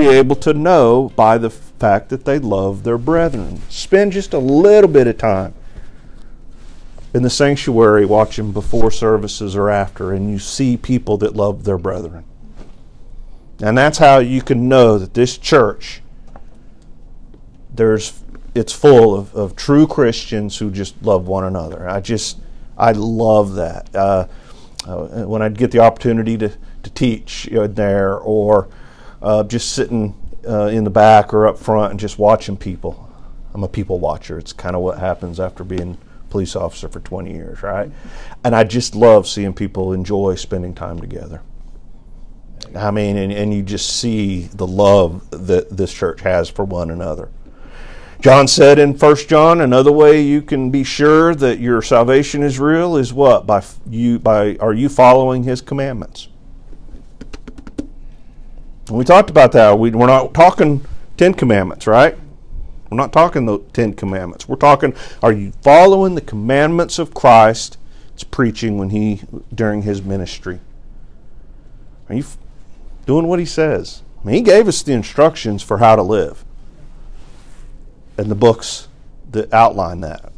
be able to know by the fact that they love their brethren. Spend just a little bit of time in the sanctuary watching before services or after, and you see people that love their brethren. And that's how you can know that this church, there's it's full of, of true Christians who just love one another. I just, I love that. Uh, uh, when I'd get the opportunity to, to teach there or uh, just sitting uh, in the back or up front and just watching people. I'm a people watcher. It's kind of what happens after being police officer for 20 years, right? And I just love seeing people enjoy spending time together. I mean, and, and you just see the love that this church has for one another. John said in 1 John, another way you can be sure that your salvation is real is what? By you by are you following his commandments? We talked about that. We, we're not talking Ten Commandments, right? We're not talking the Ten Commandments. We're talking, are you following the commandments of Christ? It's preaching when he during his ministry. Are you doing what he says? I mean, he gave us the instructions for how to live and the books that outline that.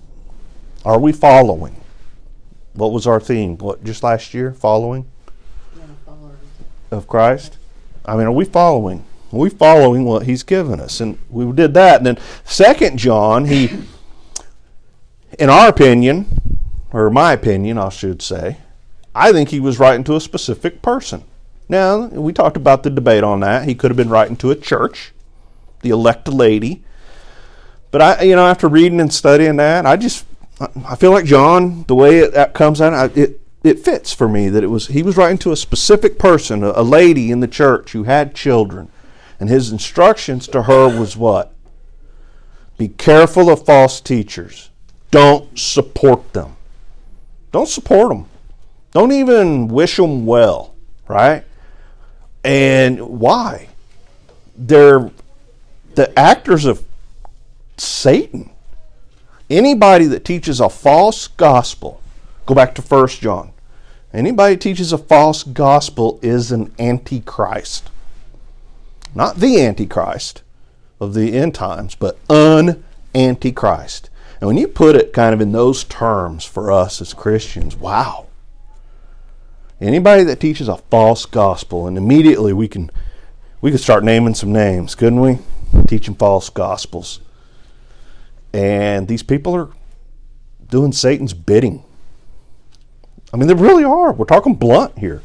Are we following? What was our theme? What just last year? Following of Christ. I mean, are we following? Are we following what He's given us? And we did that. And then Second John, he, in our opinion, or my opinion, I should say, I think he was writing to a specific person. Now, we talked about the debate on that. He could have been writing to a church, the elect lady. But I, you know, after reading and studying that, I just I feel like John, the way it comes out, it it fits for me that it was he was writing to a specific person, a, a lady in the church who had children, and his instructions to her was what? Be careful of false teachers. Don't support them. Don't support them. Don't even wish them well, right? And why? They're the actors of Satan. Anybody that teaches a false gospel, go back to 1 John. Anybody teaches a false gospel is an antichrist. Not the antichrist of the end times, but an antichrist. And when you put it kind of in those terms for us as Christians, wow. Anybody that teaches a false gospel, and immediately we can we could start naming some names, couldn't we? Teaching false gospels. And these people are doing Satan's bidding. I mean, they really are. We're talking blunt here.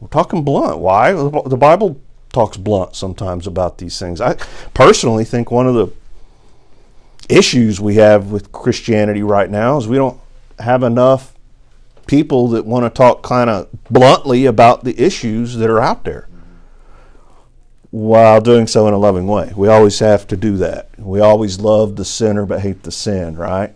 We're talking blunt. Why? The Bible talks blunt sometimes about these things. I personally think one of the issues we have with Christianity right now is we don't have enough people that want to talk kind of bluntly about the issues that are out there while doing so in a loving way. We always have to do that. We always love the sinner but hate the sin, right?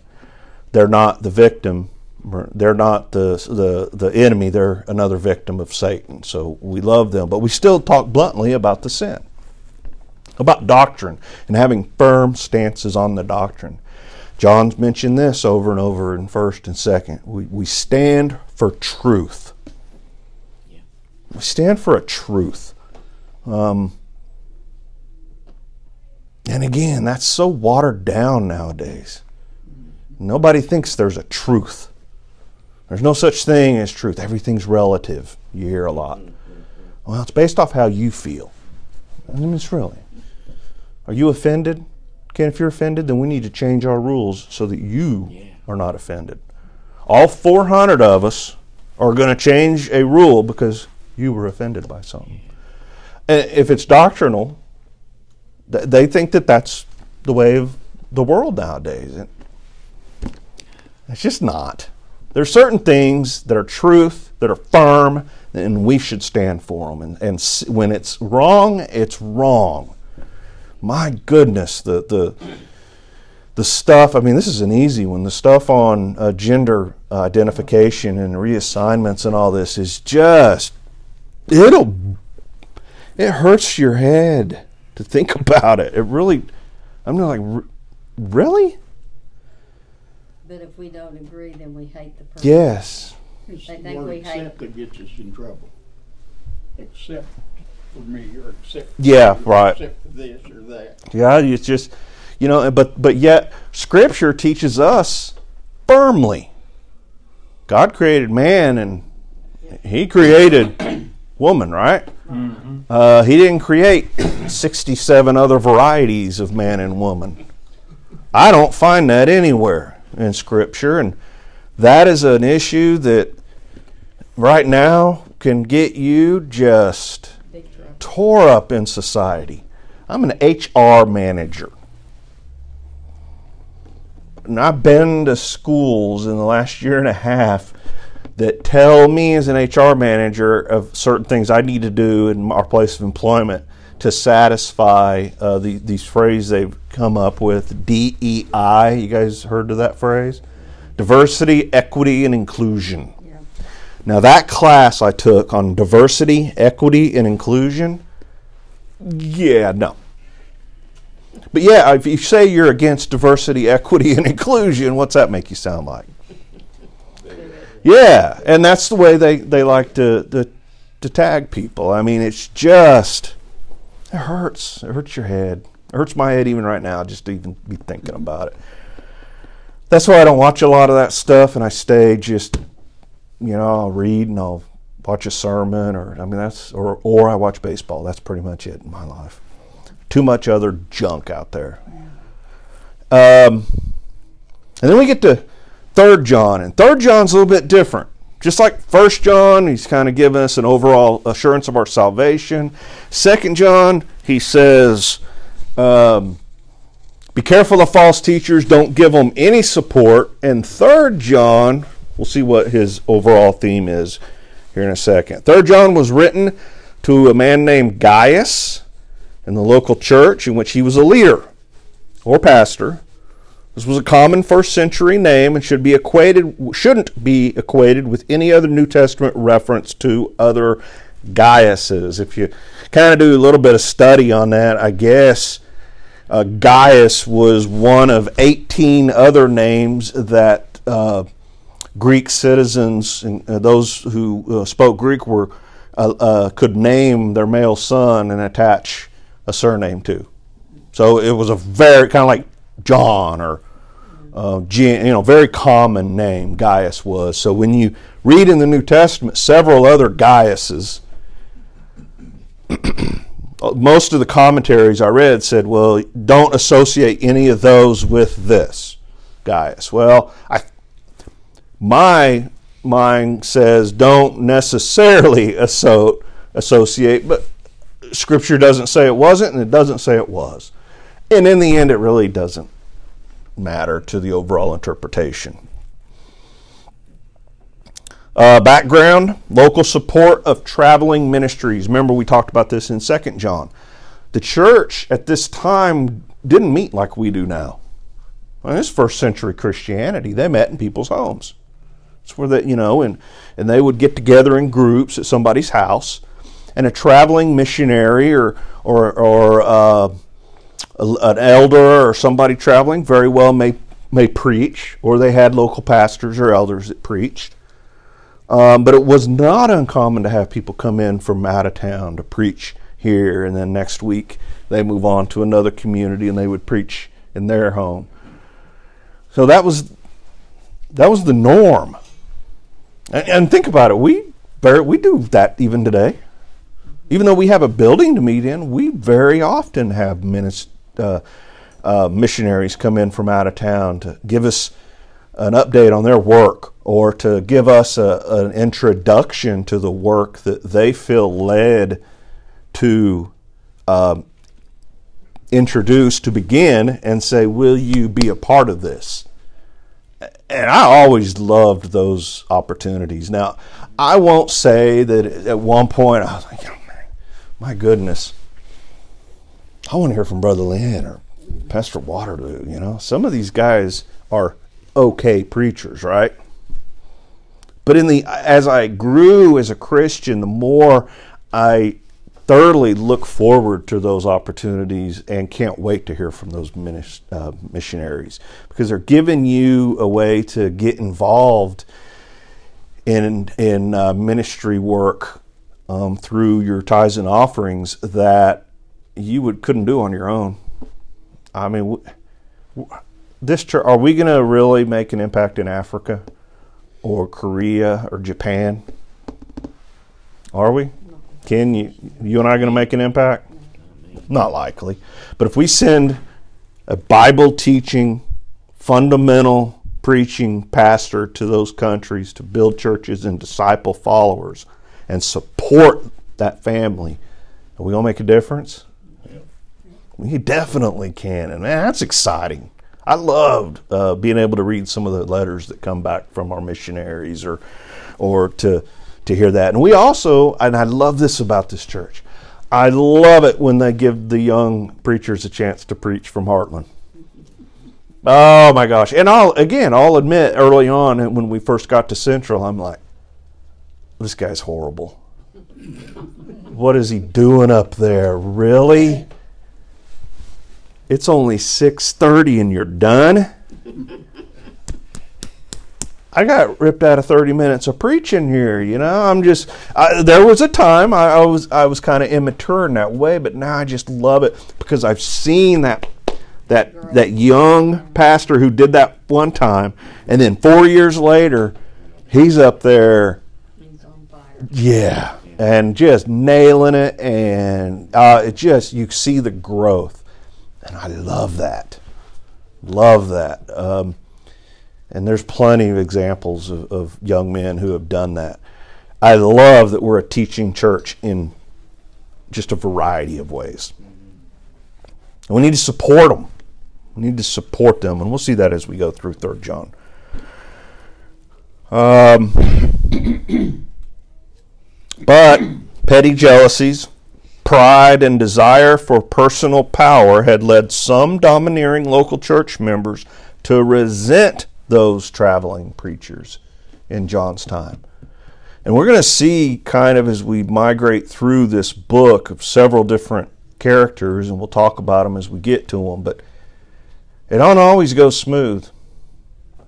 They're not the victim. They're not the, the, the enemy. They're another victim of Satan. So we love them, but we still talk bluntly about the sin, about doctrine, and having firm stances on the doctrine. John's mentioned this over and over in 1st and 2nd. We, we stand for truth. We stand for a truth. Um, and again, that's so watered down nowadays. Nobody thinks there's a truth. There's no such thing as truth. Everything's relative. You hear a lot. Well, it's based off how you feel. I mean, it's really. Are you offended? Okay, if you're offended, then we need to change our rules so that you are not offended. All 400 of us are going to change a rule because you were offended by something. And if it's doctrinal, they think that that's the way of the world nowadays. It's just not. There's certain things that are truth, that are firm, and we should stand for them. And, and when it's wrong, it's wrong. My goodness, the the the stuff. I mean, this is an easy one. The stuff on uh, gender identification and reassignments and all this is just it'll it hurts your head to think about it. It really, I'm not like, really? But if we don't agree, then we hate the person. Yes. It's They think word we hate- accept that gets us in trouble. Accept. for me or accept. Yeah, right. Accept this or that. Yeah, it's just you know, but but yet Scripture teaches us firmly. God created man, and He created woman, right? Uh, he didn't create sixty-seven other varieties of man and woman. I don't find that anywhere in Scripture, and that is an issue that right now can get you just tore up in society. I'm an HR manager. And I've been to schools in the last year and a half that tell me as an HR manager of certain things I need to do in our place of employment to satisfy uh, the, these phrases they've come up with DEI. You guys heard of that phrase? Diversity, equity, and inclusion. Yeah. Now, that class I took on diversity, equity, and inclusion, yeah, no. But yeah, if you say you're against diversity, equity, and inclusion, what's that make you sound like? Yeah, and that's the way they, they like to, to to tag people. I mean, it's just it hurts. It hurts your head. It hurts my head even right now just to even be thinking about it. That's why I don't watch a lot of that stuff, and I stay just you know I'll read and I'll watch a sermon, or I mean that's or or I watch baseball. That's pretty much it in my life. Too much other junk out there. Um, and then we get to Third John, and Third John's a little bit different. Just like First John, he's kind of giving us an overall assurance of our salvation. Second John, he says, um, "Be careful of false teachers. Don't give them any support." And Third John, we'll see what his overall theme is here in a second. Third John was written to a man named Gaius in the local church in which he was a leader or pastor. This was a common first century name and should be equated shouldn't be equated with any other New Testament reference to other Gaiuses. If you kind of do a little bit of study on that, I guess uh, Gaius was one of 18 other names that uh, Greek citizens and uh, those who uh, spoke Greek were uh, uh, could name their male son and attach a surname to. So it was a very kind of like John or uh, you know very common name Gaius was. So when you read in the New Testament several other Gaiuses, most of the commentaries I read said, well, don't associate any of those with this Gaius. Well, I my mind says don't necessarily asso- associate, but Scripture doesn't say it wasn't, and it doesn't say it was. And in the end, it really doesn't matter to the overall interpretation. Uh, background local support of traveling ministries. Remember, we talked about this in 2 John. The church at this time didn't meet like we do now. Well, this first century Christianity, they met in people's homes. It's where they, you know, and, and they would get together in groups at somebody's house, and a traveling missionary or or or uh, an elder or somebody traveling very well may may preach, or they had local pastors or elders that preached. Um, but it was not uncommon to have people come in from out of town to preach here, and then next week they move on to another community and they would preach in their home. So that was that was the norm. And, and think about it, we we do that even today. Even though we have a building to meet in, we very often have minis- uh, uh, missionaries come in from out of town to give us an update on their work or to give us a, an introduction to the work that they feel led to um, introduce to begin and say, Will you be a part of this? And I always loved those opportunities. Now, I won't say that at one point I was like, oh, man, my goodness, I want to hear from Brother Lynn or Pastor Waterloo. You know, some of these guys are okay preachers, right? But in the as I grew as a Christian, the more I thoroughly look forward to those opportunities and can't wait to hear from those uh, missionaries because they're giving you a way to get involved in in uh, ministry work um, through your tithes and offerings that you would couldn't do on your own. I mean, this church, are we going to really make an impact in Africa or Korea or Japan? Are we? Can you, you and I going to make an impact? Not likely. But if we send a Bible teaching, fundamental preaching pastor to those countries to build churches and disciple followers and support that family, are we going to make a difference? We definitely can. And man, that's exciting. I loved uh, being able to read some of the letters that come back from our missionaries or, or to, to hear that. And we also, and I love this about this church, I love it when they give the young preachers a chance to preach from Heartland. Oh my gosh. And I'll, again, I'll admit early on when we first got to Central, I'm like, this guy's horrible. What is he doing up there? Really? It's only 6:30 and you're done? I got ripped out of 30 minutes of preaching here, you know. I'm just I, there was a time I, I was I was kind of immature in that way, but now I just love it because I've seen that that that young pastor who did that one time and then 4 years later he's up there He's yeah, and just nailing it, and uh, it just you see the growth, and I love that, love that. Um, and there's plenty of examples of, of young men who have done that. I love that we're a teaching church in just a variety of ways. And we need to support them. We need to support them, and we'll see that as we go through Third John. Um, but petty jealousies, pride, and desire for personal power had led some domineering local church members to resent those traveling preachers in John's time. And we're going to see, kind of as we migrate through this book, of several different characters, and we'll talk about them as we get to them. But it don't always go smooth.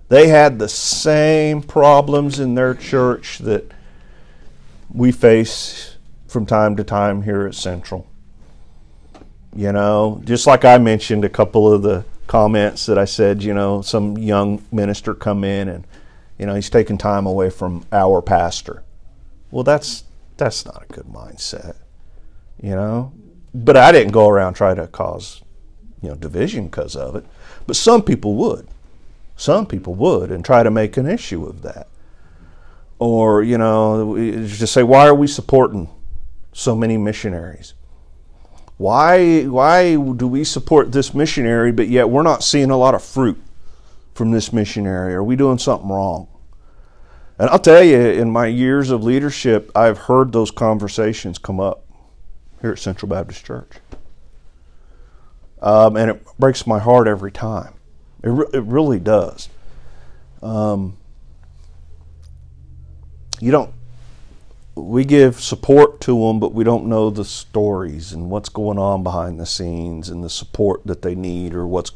They had the same problems in their church that we face from time to time here at Central. You know, just like I mentioned a couple of the comments that I said, you know, some young minister come in and you know, he's taking time away from our pastor. Well, that's that's not a good mindset. You know, but I didn't go around try to cause, you know, division because of it. But some people would. Some people would and try to make an issue of that or you know just say why are we supporting so many missionaries. Why why do we support this missionary but yet we're not seeing a lot of fruit from this missionary? Are we doing something wrong? And i'll tell you in my years of leadership i've heard those conversations come up here at central baptist church. Um, and it breaks my heart every time. It, re- it really does. Um, you don't we give support to them but we don't know the stories and what's going on behind the scenes and the support that they need or what's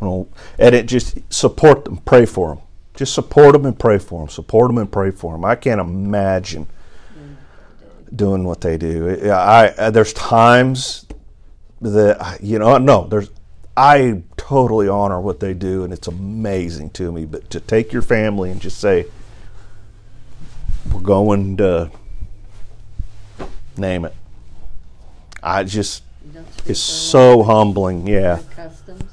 you know and it just support them pray for them just support them and pray for them support them and pray for them i can't imagine doing what they do. I, I there's times that you know no there's i totally honor what they do and it's amazing to me but to take your family and just say we're going to name it. I just You don't speak it's so humbling, yeah. Customs.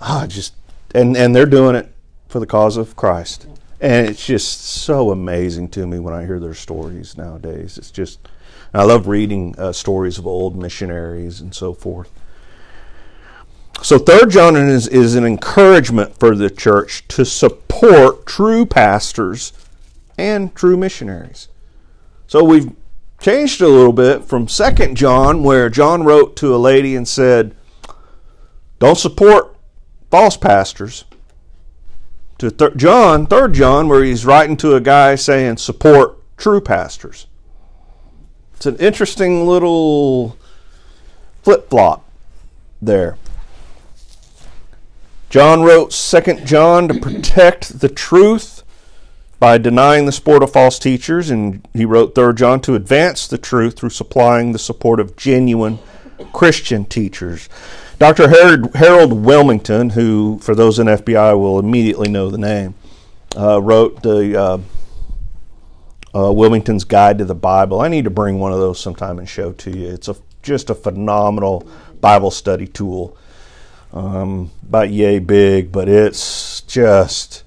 Ah, just and and they're doing it for the cause of Christ, and it's just so amazing to me when I hear their stories nowadays. It's just I love reading uh, stories of old missionaries and so forth. So third John is, is an encouragement for the church to support true pastors and true missionaries. So we've changed a little bit from second John where John wrote to a lady and said, "Don't support false pastors." To thir- John, third John where he's writing to a guy saying, "Support true pastors." It's an interesting little flip-flop there. John wrote Second John to protect the truth by denying the support of false teachers, and he wrote 3 John to advance the truth through supplying the support of genuine Christian teachers. Dr. Harold, Harold Willmington, who, for those in FBI, will immediately know the name, uh, wrote the uh, uh, Willmington's Guide to the Bible. I need to bring one of those sometime and show to you. It's a, just a phenomenal Bible study tool. Um, about yay big, but it's just,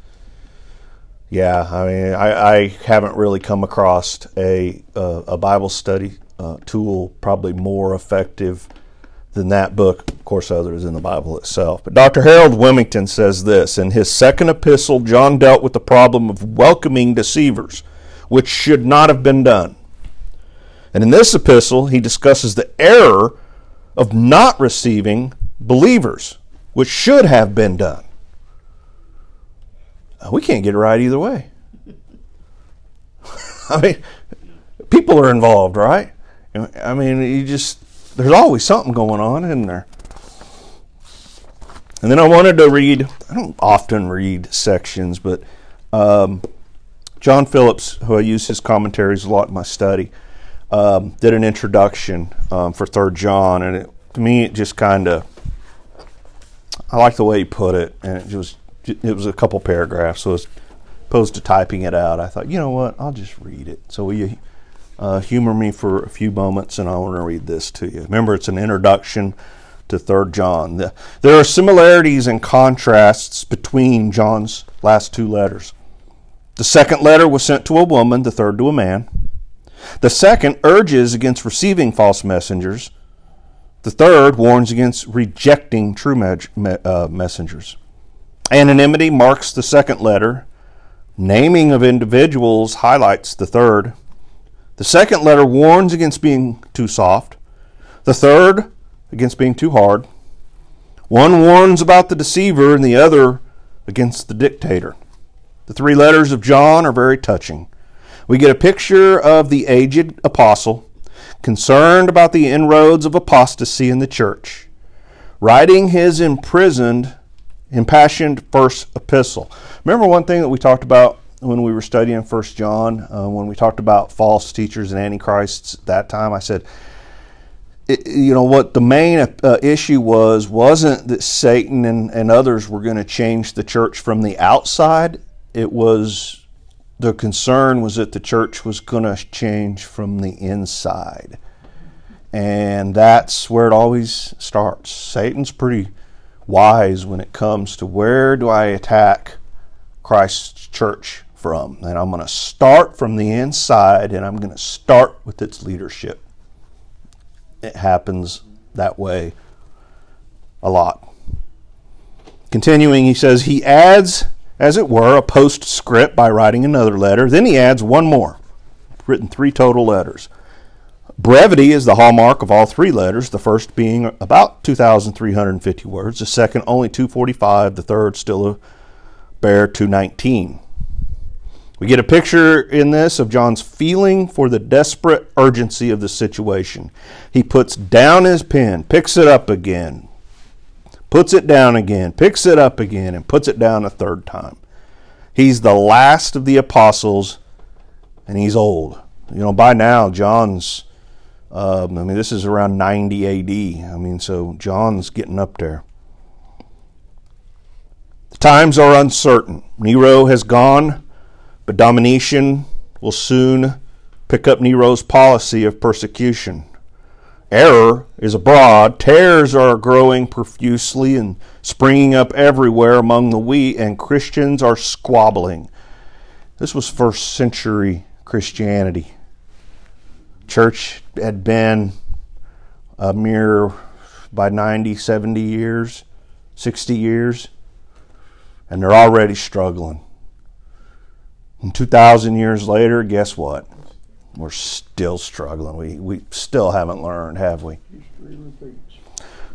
yeah. I mean, I, I haven't really come across a uh, a Bible study uh, tool probably more effective than that book. Of course, others in the Bible itself. But Dr. Harold Willmington says this in his second epistle. John dealt with the problem of welcoming deceivers, which should not have been done. And in this epistle, he discusses the error of not receiving believers, which should have been done. We can't get it right either way. I mean, people are involved, right? I mean, you just, there's always something going on, isn't there? And then I wanted to read, I don't often read sections, but um, John Phillips, who I use his commentaries a lot in my study, um, did an introduction um, for Third John, and it, to me, it just kind of I like the way he put it, and it was it was a couple paragraphs. So as opposed to typing it out, I thought, you know what, I'll just read it. So will you uh, humor me for a few moments, and I want to read this to you. Remember, it's an introduction to Third John. The, there are similarities and contrasts between John's last two letters. The second letter was sent to a woman, the third to a man. The second urges against receiving false messengers. The third warns against rejecting true me- uh, messengers. Anonymity marks the second letter. Naming of individuals highlights the third. The second letter warns against being too soft. The third against being too hard. One warns about the deceiver and the other against the dictator. The three letters of John are very touching. We get a picture of the aged apostle concerned about the inroads of apostasy in the church, writing his imprisoned, impassioned first epistle. Remember one thing that we talked about when we were studying First John, uh, when we talked about false teachers and antichrists that time? I said, it, you know what the main uh, issue was wasn't that Satan and, and others were going to change the church from the outside. It was the concern was that the church was going to change from the inside. And that's where it always starts. Satan's pretty wise when it comes to where do I attack Christ's church from. And I'm going to start from the inside and I'm going to start with its leadership. It happens that way a lot. Continuing, he says, he adds as it were, a postscript by writing another letter. Then he adds one more, written three total letters. Brevity is the hallmark of all three letters, the first being about 2,350 words, the second only 245, the third still a bare 219. We get a picture in this of John's feeling for the desperate urgency of the situation. He puts down his pen, picks it up again, puts it down again, picks it up again, and puts it down a third time. He's the last of the apostles, and he's old. You know, by now, John's, um, I mean, this is around 90 AD. I mean, so John's getting up there. The times are uncertain. Nero has gone, but Domitian will soon pick up Nero's policy of persecution. Error is abroad, tares are growing profusely and springing up everywhere among the wheat, and Christians are squabbling. This was first century Christianity. Church had been a mere by 90, 70 years, 60 years, and they're already struggling. And 2,000 years later, guess what? we're still struggling. We, we still haven't learned, have we?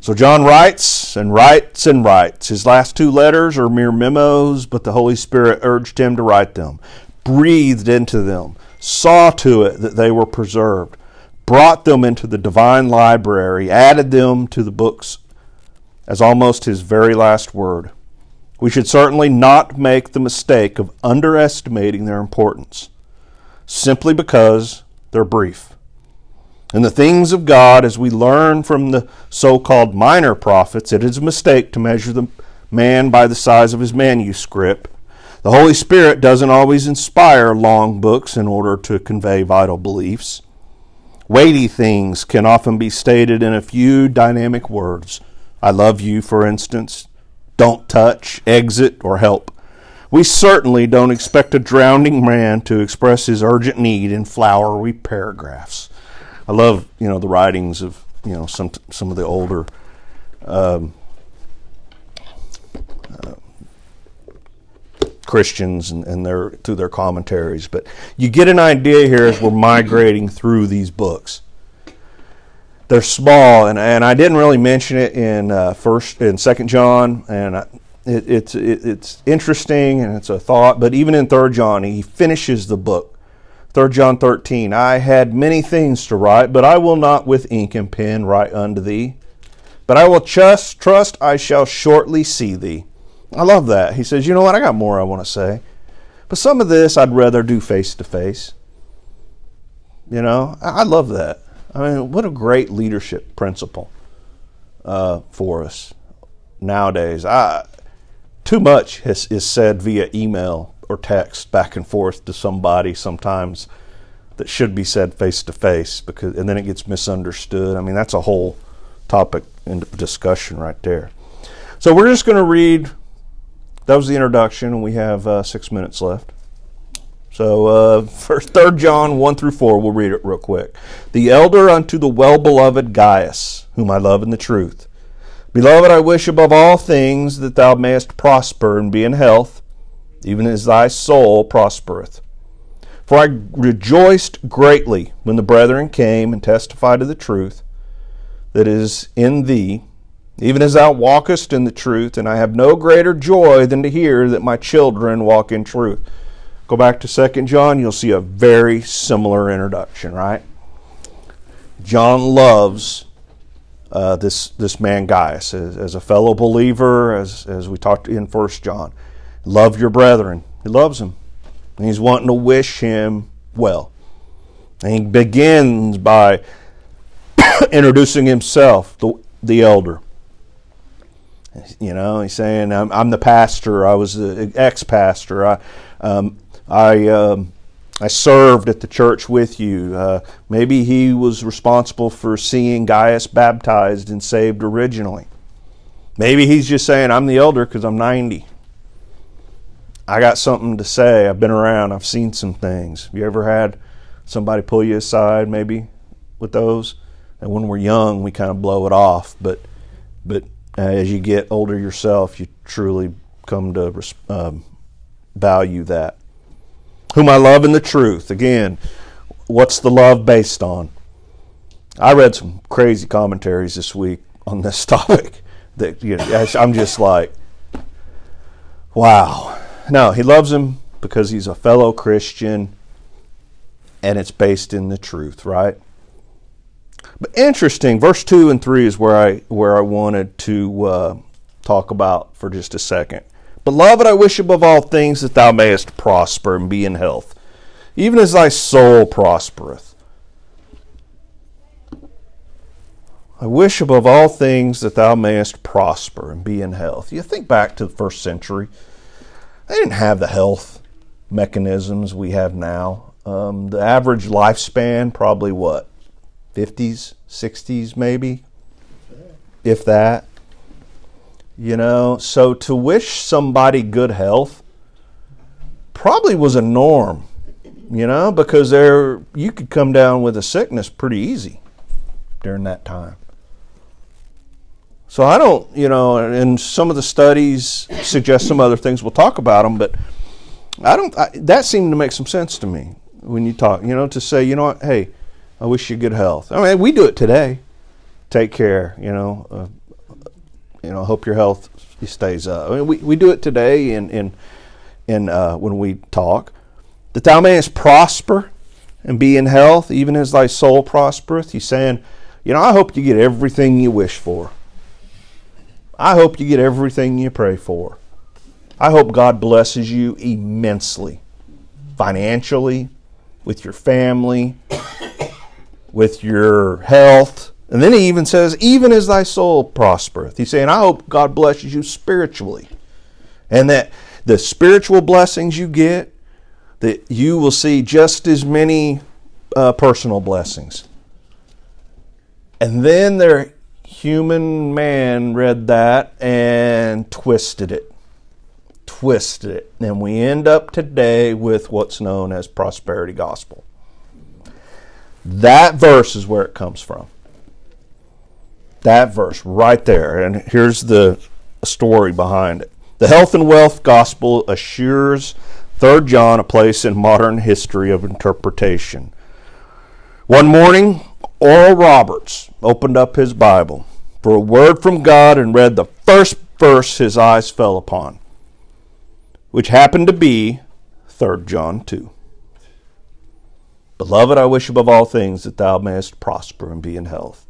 So John writes and writes and writes. His last two letters are mere memos, but the Holy Spirit urged him to write them, breathed into them, saw to it that they were preserved, brought them into the divine library, added them to the books as almost his very last word. We should certainly not make the mistake of underestimating their importance simply because they're brief. In the things of God, as we learn from the so called minor prophets, it is a mistake to measure the man by the size of his manuscript. The Holy Spirit doesn't always inspire long books in order to convey vital beliefs. Weighty things can often be stated in a few dynamic words. I love you, for instance. Don't touch, exit, or help. We certainly don't expect a drowning man to express his urgent need in flowery paragraphs. I love, you know, the writings of, you know, some some of the older um, Christians and, and their through their commentaries. But you get an idea here as we're migrating through these books. They're small, and, and I didn't really mention it in uh, first in Second John, and I, it, it's it, it's interesting and it's a thought. But even in Third John, he finishes the book. Third John thirteen. I had many things to write, but I will not with ink and pen write unto thee. But I will trust trust I shall shortly see thee. I love that. He says, you know what? I got more I want to say, but some of this I'd rather do face to face. You know, I, love that. I mean, what a great leadership principle uh, for us nowadays. I too much has, is said via email or text back and forth to somebody sometimes that should be said face to face because and then it gets misunderstood. I mean that's a whole topic and discussion right there. So we're just going to read. That was the introduction, and we have uh, six minutes left. So uh, first, Third John one through four. We'll read it real quick. The elder unto the well beloved Gaius, whom I love in the truth Beloved, I wish above all things that thou mayest prosper and be in health, even as thy soul prospereth. For I rejoiced greatly when the brethren came and testified of the truth that is in thee, even as thou walkest in the truth, and I have no greater joy than to hear that my children walk in truth. Go back to 2 John, you'll see a very similar introduction, right? John loves uh, this this man Gaius as, as, a fellow believer, as as we talked in First John. Love your brethren. He loves him, And he's wanting to wish him well. And he begins by introducing himself, the, the elder. You know, he's saying, I'm, I'm the pastor. I was the ex pastor. I, um, I um, I served at the church with you. Uh, maybe he was responsible for seeing Gaius baptized and saved originally. Maybe he's just saying, I'm the elder because I'm 90. I got something to say. I've been around. I've seen some things. Have you ever had somebody pull you aside, maybe, with those? And when we're young, we kind of blow it off. But, but as you get older yourself, you truly come to um, value that whom I love in the truth. Again, what's the love based on? I read some crazy commentaries this week on this topic that you know, I'm just like, wow. No, he loves him because he's a fellow Christian and it's based in the truth, right? But interesting, verse 2 and 3 is where I where I wanted to uh, talk about for just a second. Beloved, I wish above all things that thou mayest prosper and be in health, even as thy soul prospereth. I wish above all things that thou mayest prosper and be in health. You think back to the first century, they didn't have the health mechanisms we have now. Um, the average lifespan, probably what, 50s, 60s, maybe, if that. You know, so to wish somebody good health probably was a norm, you know, because there you could come down with a sickness pretty easy during that time. So I don't, you know, and some of the studies suggest some other things. We'll talk about them, but I don't. I, that seemed to make some sense to me when you talk. You know, to say, you know what, hey, I wish you good health. I mean, we do it today. Take care. You know, uh, you know, hope your health stays up. I mean, we, we do it today in in in uh, when we talk that thou mayest prosper and be in health, even as thy soul prospereth. He's saying, you know, I hope you get everything you wish for. I hope you get everything you pray for. I hope God blesses you immensely, financially, with your family, with your health. And then he even says, even as thy soul prospereth. He's saying, I hope God blesses you spiritually. And that the spiritual blessings you get, that you will see just as many uh, personal blessings. And then their human man read that and twisted it. Twisted it. And we end up today with what's known as prosperity gospel. That verse is where it comes from. That verse right there. And here's the story behind it. The health and wealth gospel assures 3 John a place in modern history of interpretation. One morning, Oral Roberts opened up his Bible for a word from God and read the first verse his eyes fell upon, which happened to be 3 John 2. Beloved, I wish above all things that thou mayest prosper and be in health.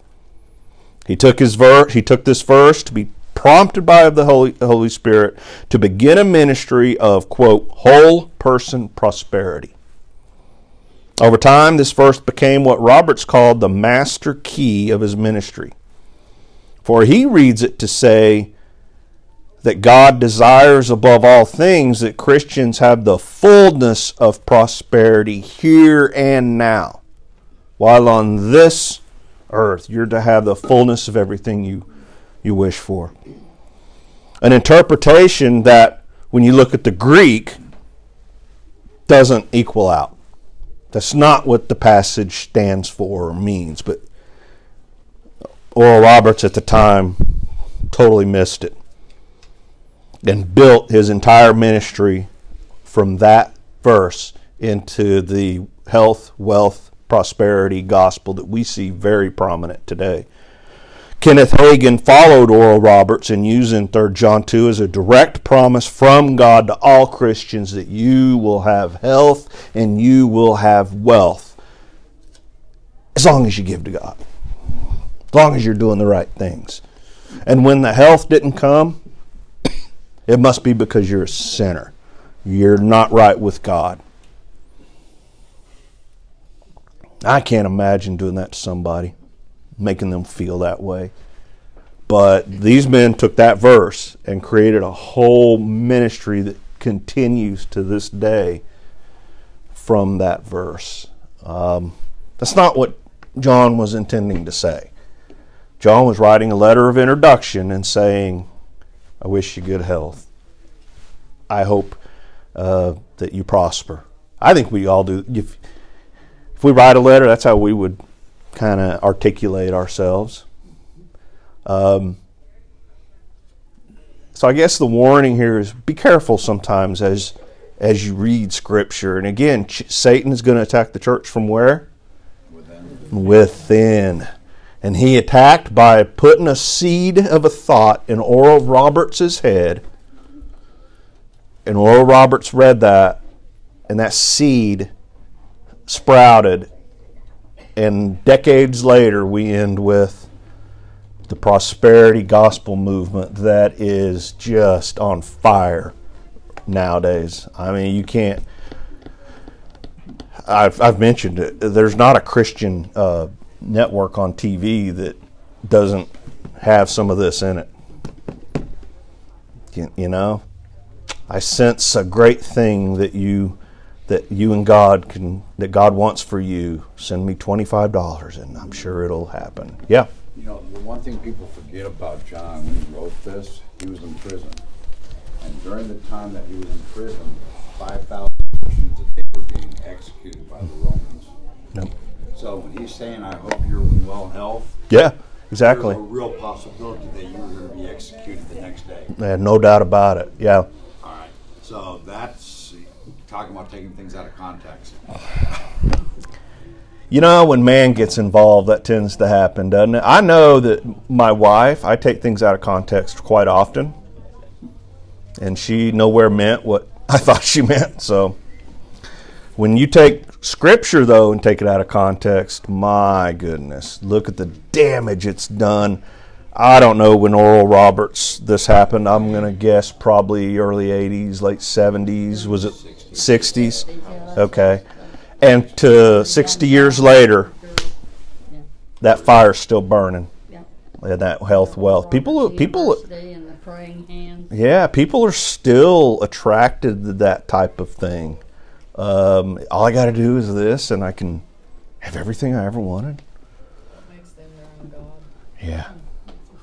He took his verse, he took this verse to be prompted by the Holy, Holy Spirit to begin a ministry of quote whole person prosperity. Over time, this verse became what Roberts called the master key of his ministry. For he reads it to say that God desires above all things that Christians have the fullness of prosperity here and now. While on this earth, you're to have the fullness of everything you, you wish for. An interpretation that, when you look at the Greek, doesn't equal out. That's not what the passage stands for or means, but Oral Roberts at the time totally missed it and built his entire ministry from that verse into the health, wealth, prosperity gospel that we see very prominent today. Kenneth Hagin followed Oral Roberts in using 3 John 2 as a direct promise from God to all Christians that you will have health and you will have wealth as long as you give to God, as long as you're doing the right things. And when the health didn't come, it must be because you're a sinner. You're not right with God. I can't imagine doing that to somebody making them feel that way. But these men took that verse and created a whole ministry that continues to this day from that verse. Um, that's not what John was intending to say. John was writing a letter of introduction and saying, I wish you good health. I hope uh, that you prosper. I think we all do. If, if we write a letter, that's how we would kind of articulate ourselves. Um, so I guess the warning here is be careful sometimes as as you read Scripture. And again, ch- Satan is going to attack the church from where? Within. Within. And he attacked by putting a seed of a thought in Oral Roberts' head. And Oral Roberts read that, and that seed sprouted and decades later, we end with the prosperity gospel movement that is just on fire nowadays. I mean, you can't. I've, I've mentioned it. There's not a Christian uh, network on TV that doesn't have some of this in it. You, you know, I sense a great thing that you that you and God can that God wants for you, send me twenty five dollars and I'm sure it'll happen. Yeah. You know, the one thing people forget about John when he wrote this, he was in prison. And during the time that he was in prison, five thousand Christians a day were being executed by the Romans. Yep. So when he's saying, I hope you're in well health, Yeah, exactly. there's a real possibility that you were going to be executed the next day. Yeah, no doubt about it. Yeah. All right. So that's talking about taking things out of context. You know, when man gets involved, that tends to happen, doesn't it? I know that my wife, I take things out of context quite often, and she nowhere meant what I thought she meant. So, when you take scripture, though, and take it out of context, my goodness, look at the damage it's done. I don't know when Oral Roberts this happened. I'm gonna guess probably early '80s, late '70s. Was it '60s? Okay, and to 60 years later, that fire's still burning. Yeah. That health wealth. People, people, University And the praying hands. yeah, people are still attracted to that type of thing. Um, all I got to do is this, and I can have everything I ever wanted. Makes them their own God? Yeah,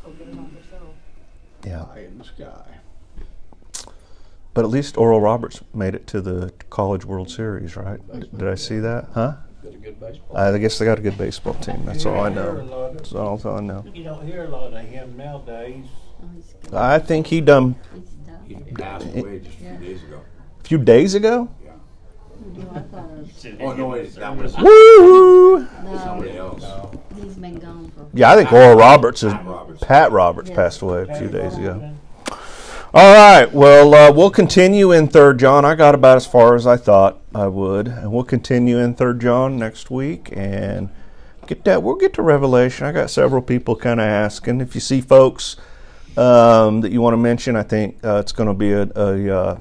Forget about themselves. yeah. Eye in the sky. But at least Oral Roberts made it to the College World Series, right? Did I see that? Huh? Got a good baseball. I guess they got a good baseball team. That's all I You don't hear a know. That's all I know. You don't hear a lot of him nowadays. Oh, he's good. I think he done He's done. He passed away just a few days ago. a few days ago. Yeah. No, I thought it was, Oh, no, wait, that was Woo! somebody no, else. he's been gone for. Yeah, I think Oral Roberts is Pat Roberts. Pat Roberts Yes. passed away a few days ago. All right. Well, uh, we'll continue in Third John. I got about as far as I thought I would, and we'll continue in Third John next week and get that. We'll get to Revelation. I got several people kind of asking if you see folks um, that you want to mention. I think uh, it's going to be a, a uh,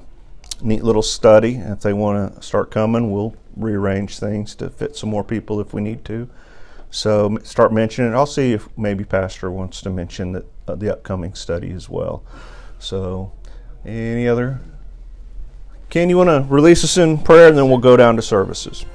neat little study. If they want to start coming, we'll rearrange things to fit some more people if we need to. So start mentioning. I'll see if maybe Pastor wants to mention that, uh, the upcoming study as well. So, any other? Ken, you want to release us in prayer, and then we'll go down to services.